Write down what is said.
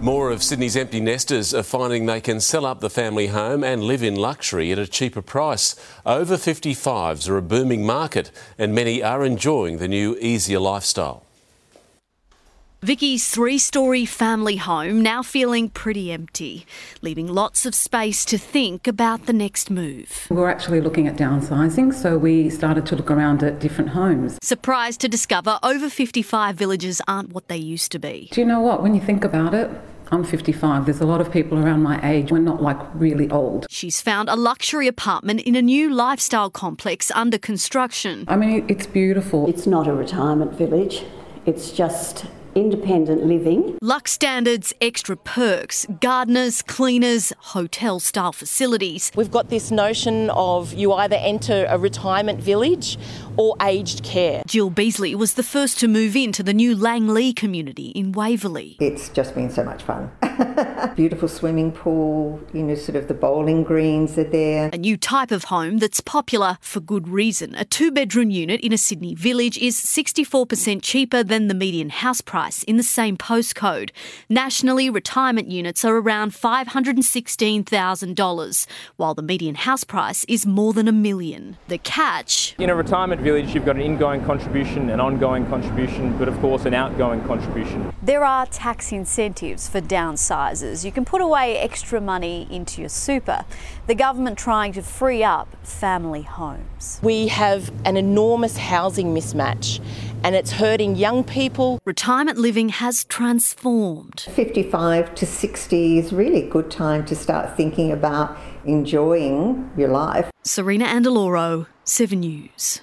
More of Sydney's empty nesters are finding they can sell up the family home and live in luxury at a cheaper price. Over 55s are a booming market, and many are enjoying the new easier lifestyle. Vicky's three story family home now feeling pretty empty, leaving lots of space to think about the next move. We're actually looking at downsizing, so we started to look around at different homes. Surprised to discover over 55 villages aren't what they used to be. Do you know what? When you think about it, I'm 55. There's a lot of people around my age. We're not like really old. She's found a luxury apartment in a new lifestyle complex under construction. I mean, it's beautiful. It's not a retirement village, it's just independent living. Lux standards, extra perks, gardeners, cleaners, hotel style facilities. We've got this notion of you either enter a retirement village or aged care. Jill Beasley was the first to move into the new Langley community in Waverley. It's just been so much fun. Beautiful swimming pool, you know, sort of the bowling greens are there. A new type of home that's popular for good reason. A two bedroom unit in a Sydney village is 64% cheaper than the median house price in the same postcode. Nationally, retirement units are around $516,000, while the median house price is more than a million. The catch In a retirement village, you've got an ingoing contribution, an ongoing contribution, but of course, an outgoing contribution. There are tax incentives for downsizers. You can put away extra money into your super. The government trying to free up family homes. We have an enormous housing mismatch and it's hurting young people. retirement living has transformed. 55 to 60 is really a good time to start thinking about enjoying your life. Serena Andaloro, 7 News.